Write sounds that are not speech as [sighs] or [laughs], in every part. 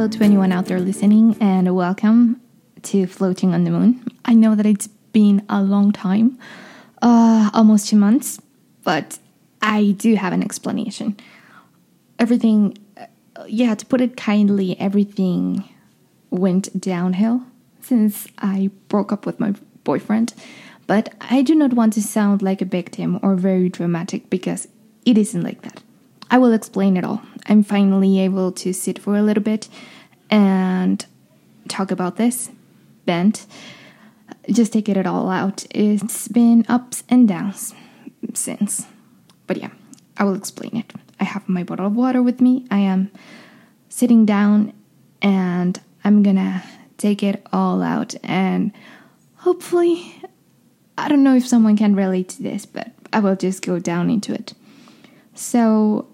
Hello to anyone out there listening, and welcome to Floating on the Moon. I know that it's been a long time, uh, almost two months, but I do have an explanation. Everything, uh, yeah, to put it kindly, everything went downhill since I broke up with my boyfriend. But I do not want to sound like a victim or very dramatic because it isn't like that. I will explain it all. I'm finally able to sit for a little bit and talk about this. Bent. Just take it all out. It's been ups and downs since. But yeah, I will explain it. I have my bottle of water with me. I am sitting down and I'm gonna take it all out and hopefully I don't know if someone can relate to this, but I will just go down into it. So,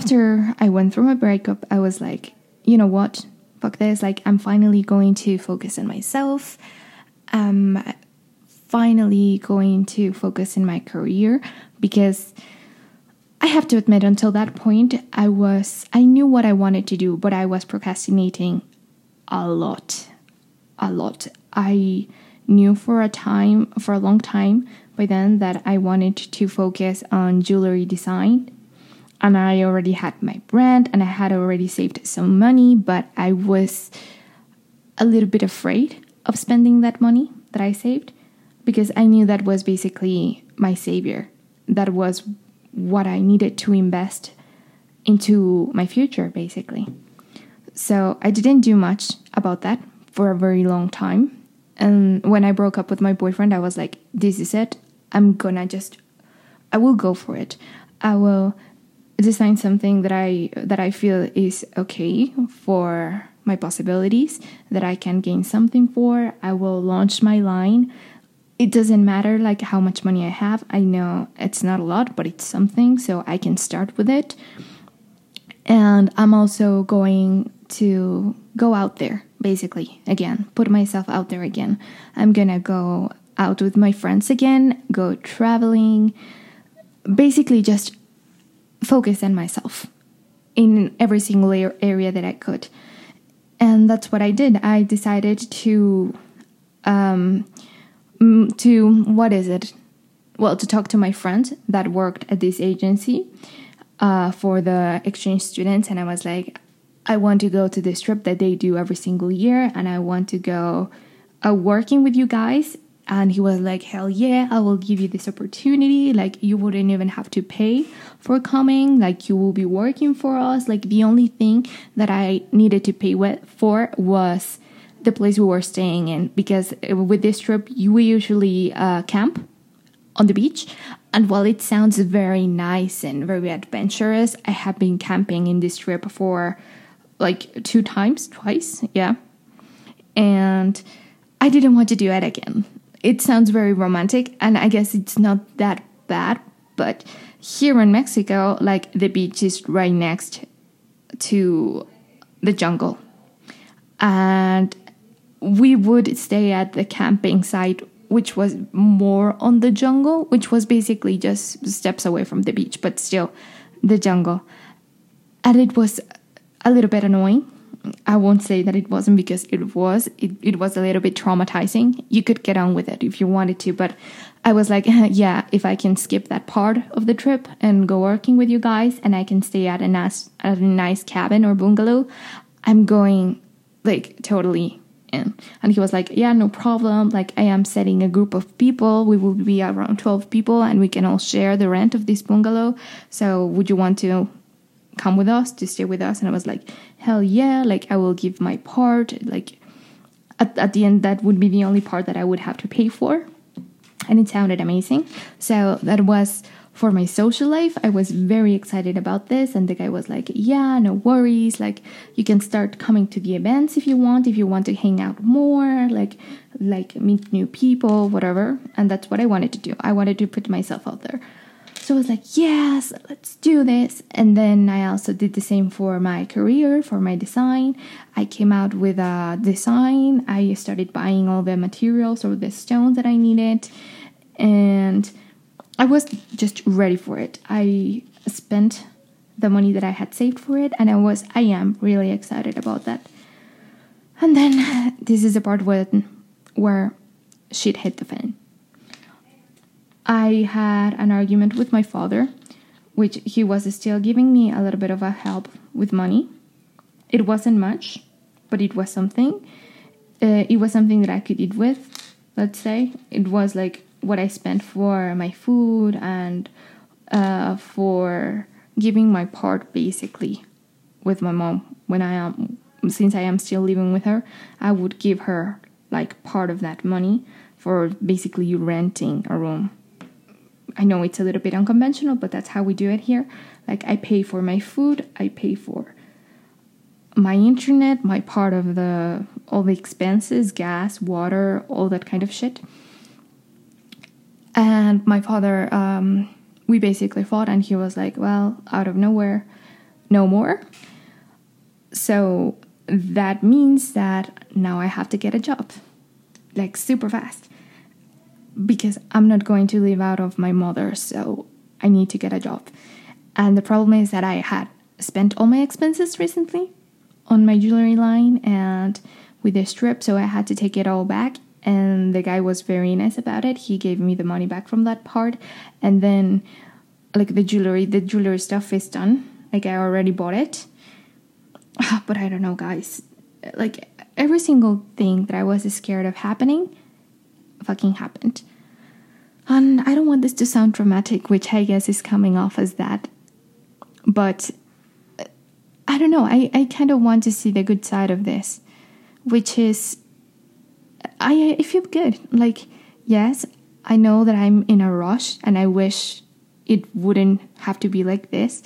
after I went through my breakup, I was like, you know what? Fuck this. Like, I'm finally going to focus on myself. I'm finally going to focus in my career because I have to admit, until that point, I was, I knew what I wanted to do, but I was procrastinating a lot. A lot. I knew for a time, for a long time by then, that I wanted to focus on jewelry design. And I already had my brand and I had already saved some money, but I was a little bit afraid of spending that money that I saved because I knew that was basically my savior. That was what I needed to invest into my future, basically. So I didn't do much about that for a very long time. And when I broke up with my boyfriend, I was like, this is it. I'm gonna just, I will go for it. I will design something that I that I feel is okay for my possibilities that I can gain something for. I will launch my line. It doesn't matter like how much money I have. I know it's not a lot, but it's something, so I can start with it. And I'm also going to go out there, basically, again, put myself out there again. I'm gonna go out with my friends again, go traveling, basically, just focus on myself in every single area that I could. And that's what I did. I decided to, um, to, what is it? Well, to talk to my friend that worked at this agency uh, for the exchange students. And I was like, I want to go to this trip that they do every single year, and I want to go uh, working with you guys. And he was like, Hell yeah, I will give you this opportunity. Like, you wouldn't even have to pay for coming. Like, you will be working for us. Like, the only thing that I needed to pay for was the place we were staying in. Because uh, with this trip, we usually uh, camp on the beach. And while it sounds very nice and very adventurous, I have been camping in this trip for like two times, twice, yeah. And I didn't want to do it again. It sounds very romantic, and I guess it's not that bad, but here in Mexico, like the beach is right next to the jungle. And we would stay at the camping site, which was more on the jungle, which was basically just steps away from the beach, but still the jungle. And it was a little bit annoying. I won't say that it wasn't because it was. It, it was a little bit traumatizing. You could get on with it if you wanted to, but I was like, [laughs] yeah, if I can skip that part of the trip and go working with you guys and I can stay at a nice, at a nice cabin or bungalow, I'm going like totally in. And he was like, yeah, no problem. Like, I am setting a group of people. We will be around 12 people and we can all share the rent of this bungalow. So, would you want to come with us to stay with us. And i was like hell yeah like i will give my part. Like at, at the end that would be the only part that i would have to pay for. And it sounded amazing. So that was for my social life. I was very excited about this. And the guy was like yeah no worries. Like you can start coming to the events if you want if you want to hang out more like like meet new people whatever. And that's what i wanted to do. I wanted to put myself out there so I was like, yes, let's do this. And then I also did the same for my career, for my design. I came out with a design. I started buying all the materials or the stones that I needed. And I was just ready for it. I spent the money that I had saved for it, and I was I am really excited about that. And then [laughs] this is the part where where shit hit the fan. I had an argument with my father, which he was still giving me a little bit of a help with money. It wasn't much, but it was something. Uh, it was something that I could eat with, let's say. It was like what I spent for my food and uh, for giving my part basically with my mom when I am since I am still living with her, I would give her like part of that money for basically renting a room. I know it's a little bit unconventional, but that's how we do it here. Like I pay for my food, I pay for my internet, my part of the all the expenses, gas, water, all that kind of shit. And my father, um, we basically fought, and he was like, "Well, out of nowhere, no more." So that means that now I have to get a job, like super fast, because I'm not going to live out of my mother. So I need to get a job. And the problem is that I had spent all my expenses recently on my jewelry line and with a strip, so I had to take it all back and the guy was very nice about it. He gave me the money back from that part, and then like the jewelry, the jewelry stuff is done. Like I already bought it, [sighs] but I don't know, guys. Like every single thing that I was scared of happening, fucking happened. And I don't want this to sound dramatic, which I guess is coming off as that. But uh, I don't know. I, I kind of want to see the good side of this, which is I, I feel good. Like, yes, I know that I'm in a rush and I wish it wouldn't have to be like this.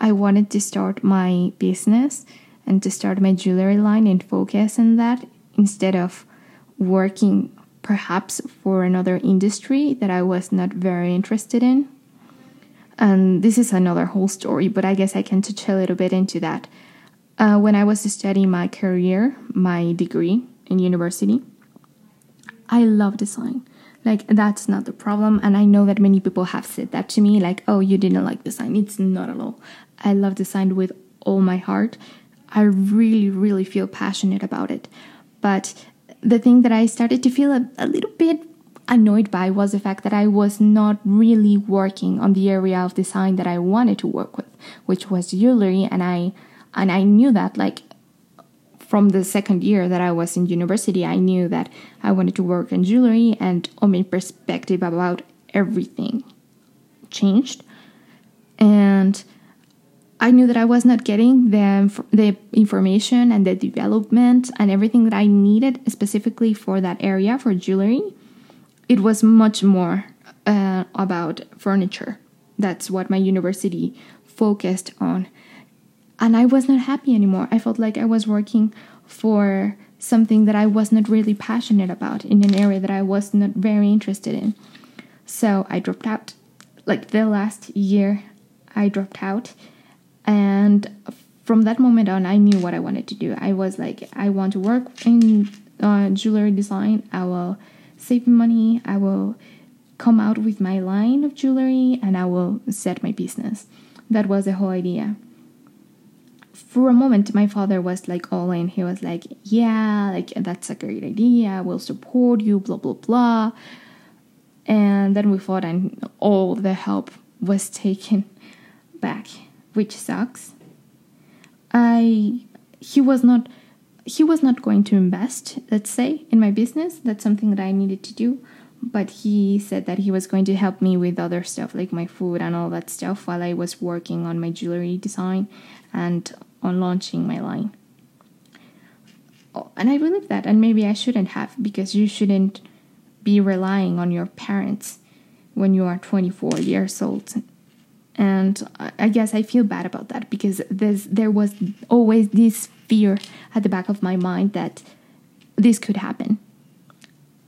I wanted to start my business and to start my jewelry line and focus on that instead of working perhaps for another industry that I was not very interested in. And this is another whole story, but I guess I can touch a little bit into that. Uh, when I was studying my career, my degree in university, I love design. Like that's not the problem. And I know that many people have said that to me, like, oh, you didn't like design. It's not at all. I love design with all my heart. I really, really feel passionate about it. But the thing that I started to feel a, a little bit annoyed by was the fact that I was not really working on the area of design that I wanted to work with, which was jewelry, and I and I knew that like from the second year that I was in university, I knew that I wanted to work in jewelry and all my perspective about everything changed. And I knew that I was not getting the, the information and the development and everything that I needed specifically for that area for jewelry. It was much more uh, about furniture. That's what my university focused on and I was not happy anymore. I felt like I was working for something that I was not really passionate about in an area that I was not very interested in. So I dropped out. Like the last year, I dropped out. And from that moment on, I knew what I wanted to do. I was like, I want to work in uh, jewelry design. I will save money. I will come out with my line of jewelry and I will set my business. That was the whole idea for a moment my father was like all in he was like yeah like that's a great idea we'll support you blah blah blah and then we fought and all the help was [laughs] taken back which sucks i he was not he was not going to invest let's say in my business that's something that i needed to do but he said that he was going to help me with other stuff like my food and all that stuff while i was working on my jewelry design and on launching my line. Oh, and I believe that, and maybe I shouldn't have because you shouldn't be relying on your parents when you are 24 years old. And I guess I feel bad about that because there's, there was always this fear at the back of my mind that this could happen.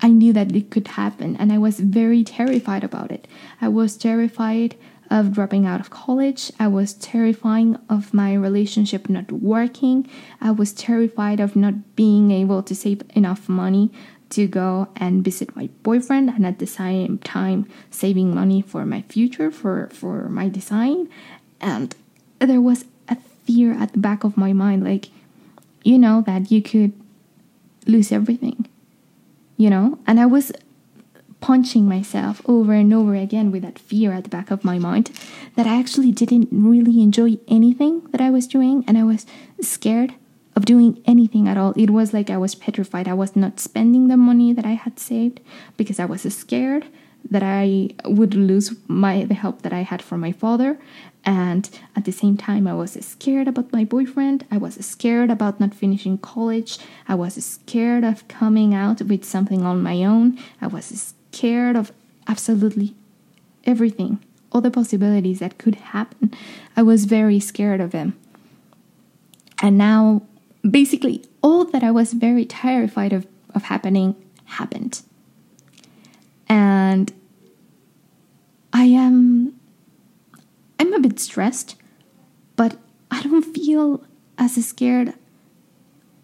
I knew that it could happen, and I was very terrified about it. I was terrified of dropping out of college. I was terrifying of my relationship not working. I was terrified of not being able to save enough money to go and visit my boyfriend and at the same time saving money for my future for for my design. And there was a fear at the back of my mind like you know that you could lose everything you know? And i was punching myself over and over again with that fear at the back of my mind that i actually didn't really enjoy anything that i was doing. And i was scared of doing anything at all. It was like i was petrified. I was not spending the money that i had saved because i was scared that I would lose my the help that I had from my father. And at the same time I was scared about my boyfriend. I was scared about not finishing college. I was scared of coming out with something on my own. I was scared of absolutely everything all the possibilities that could happen. I was very scared of him. And now basically all that I was very terrified of of happening happened and I am I'm a bit stressed, but I don't feel as scared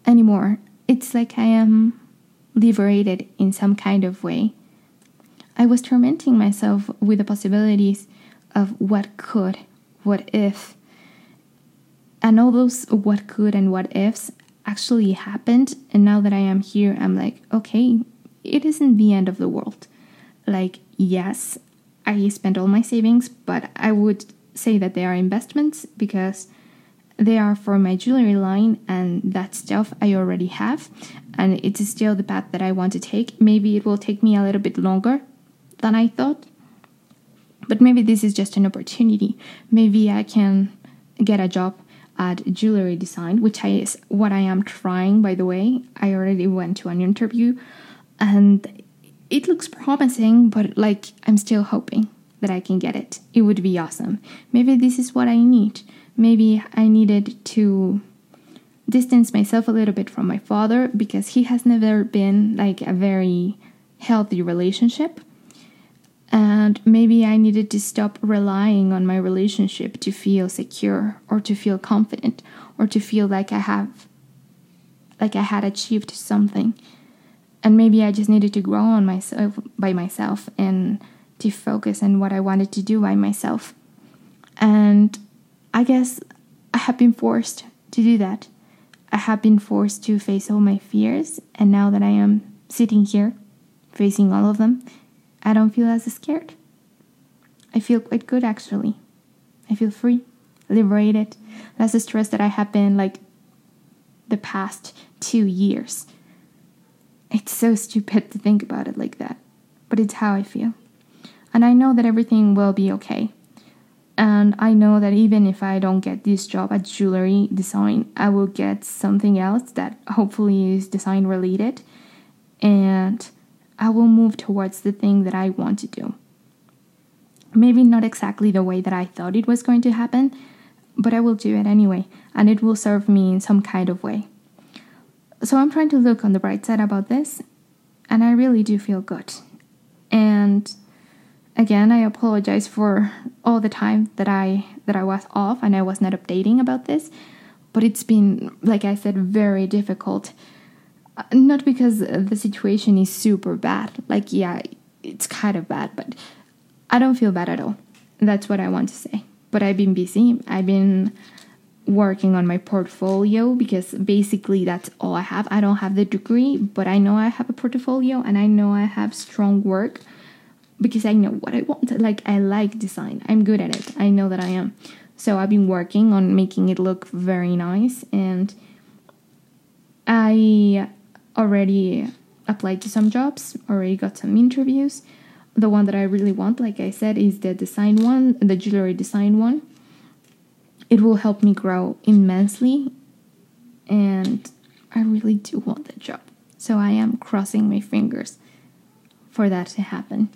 anymore. It's like I am liberated in some kind of way. I was tormenting myself with the possibilities of what could, what if. And all those what could and what ifs actually happened. And now that I am here, I'm like, okay, it isn't the end of the world. Like yes i spent all my savings but i would say that they are investments because they are for my jewelry line and that stuff i already have. And it's still the path that i want to take. Maybe it will take me a little bit longer than i thought but maybe this is just an opportunity. Maybe i can get a job at jewelry design which is what i am trying by the way i already went to an interview and it looks promising, but like I'm still hoping that I can get it. It would be awesome. Maybe this is what I need. Maybe I needed to distance myself a little bit from my father because he has never been like a very healthy relationship. And maybe I needed to stop relying on my relationship to feel secure or to feel confident or to feel like I have like I had achieved something and maybe I just needed to grow on myself by myself and to focus on what I wanted to do by myself. And I guess I have been forced to do that. I have been forced to face all my fears, and now that I am sitting here facing all of them, I don't feel as scared. I feel quite good actually. I feel free, liberated, less stressed that I have been like the past two years. It's so stupid to think about it like that, but it's how I feel. And I know that everything will be okay. And I know that even if I don't get this job at jewelry design, I will get something else that hopefully is design related. And I will move towards the thing that I want to do. Maybe not exactly the way that I thought it was going to happen, but I will do it anyway, and it will serve me in some kind of way. So I'm trying to look on the bright side about this, and I really do feel good. And again, I apologize for all the time that I that I was off and I was not updating about this, but it's been like I said very difficult. Uh, not because the situation is super bad. Like yeah, it's kind of bad, but I don't feel bad at all. That's what I want to say. But I've been busy. I've been working on my portfolio because basically that's all I have. I don't have the degree, but I know I have a portfolio and I know I have strong work because I know what I want. Like I like design. I'm good at it. I know that I am. So I've been working on making it look very nice and I already applied to some jobs, already got some interviews. The one that I really want, like I said, is the design one, the jewelry design one it will help me grow immensely and I really do want that job. So I am crossing my fingers for that to happen.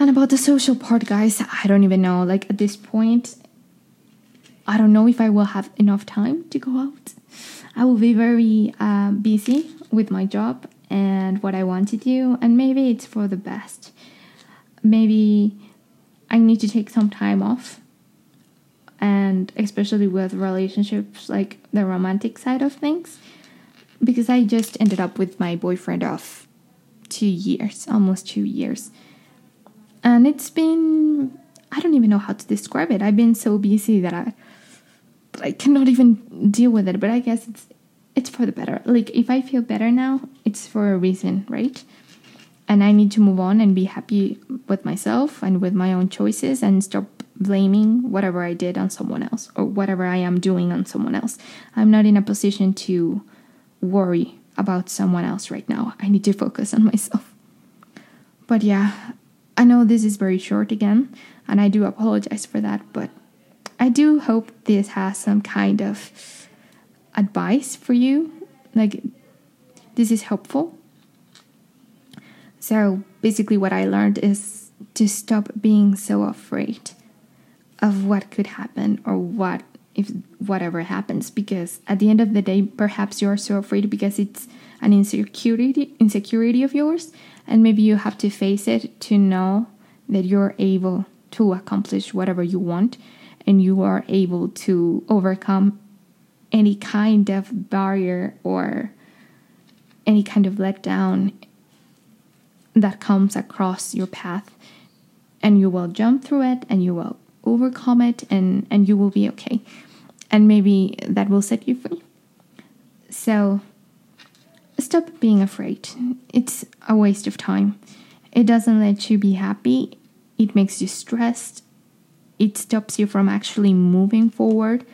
And about the social part, guys, I don't even know. Like at this point, I don't know if I will have enough time to go out. I will be very uh, busy with my job and what I want to do, and maybe it's for the best. Maybe I need to take some time off and especially with relationships like the romantic side of things because I just ended up with my boyfriend of 2 years almost 2 years and it's been I don't even know how to describe it. I've been so busy that I I cannot even deal with it. But I guess it's it's for the better. Like if I feel better now, it's for a reason, right? And I need to move on and be happy with myself and with my own choices and stop blaming whatever I did on someone else or whatever I am doing on someone else. I'm not in a position to worry about someone else right now. I need to focus on myself. But yeah, I know this is very short again, and I do apologize for that, but I do hope this has some kind of advice for you. Like, this is helpful. So, basically, what I learned is to stop being so afraid of what could happen or what if whatever happens because at the end of the day perhaps you're so afraid because it's an insecurity insecurity of yours and maybe you have to face it to know that you're able to accomplish whatever you want and you are able to overcome any kind of barrier or any kind of letdown that comes across your path. And you will jump through it and you will overcome it and and you will be okay. And maybe that will set you free. So stop being afraid. It's a waste of time. It doesn't let you be happy. It makes you stressed it stops you from actually moving forward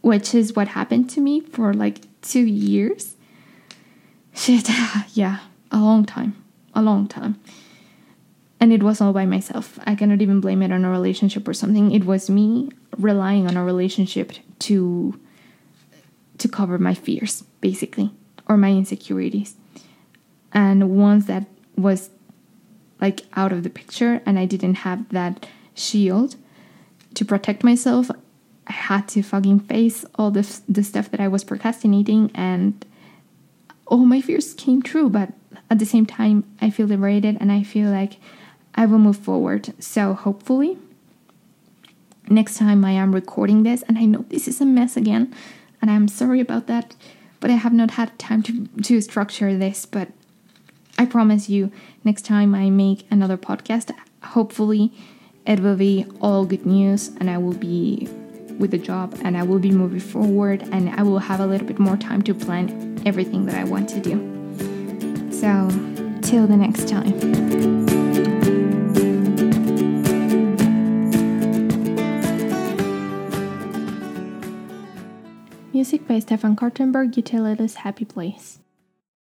which is what happened to me for like two years shit [laughs] yeah a long time a long time and it was all by myself. I cannot even blame it on a relationship or something. It was me relying on a relationship to to cover my fears, basically, or my insecurities. And once that was like out of the picture and I didn't have that shield to protect myself, I had to fucking face all the the stuff that I was procrastinating and all my fears came true, but at the same time I feel liberated and I feel like I will move forward. So hopefully, next time I am recording this, and I know this is a mess again, and I'm sorry about that, but I have not had time to, to structure this. But I promise you, next time I make another podcast, hopefully it will be all good news, and I will be with the job and I will be moving forward and I will have a little bit more time to plan everything that I want to do. So, till the next time. Music by Stefan Kartenberg, Utilitas Happy Place.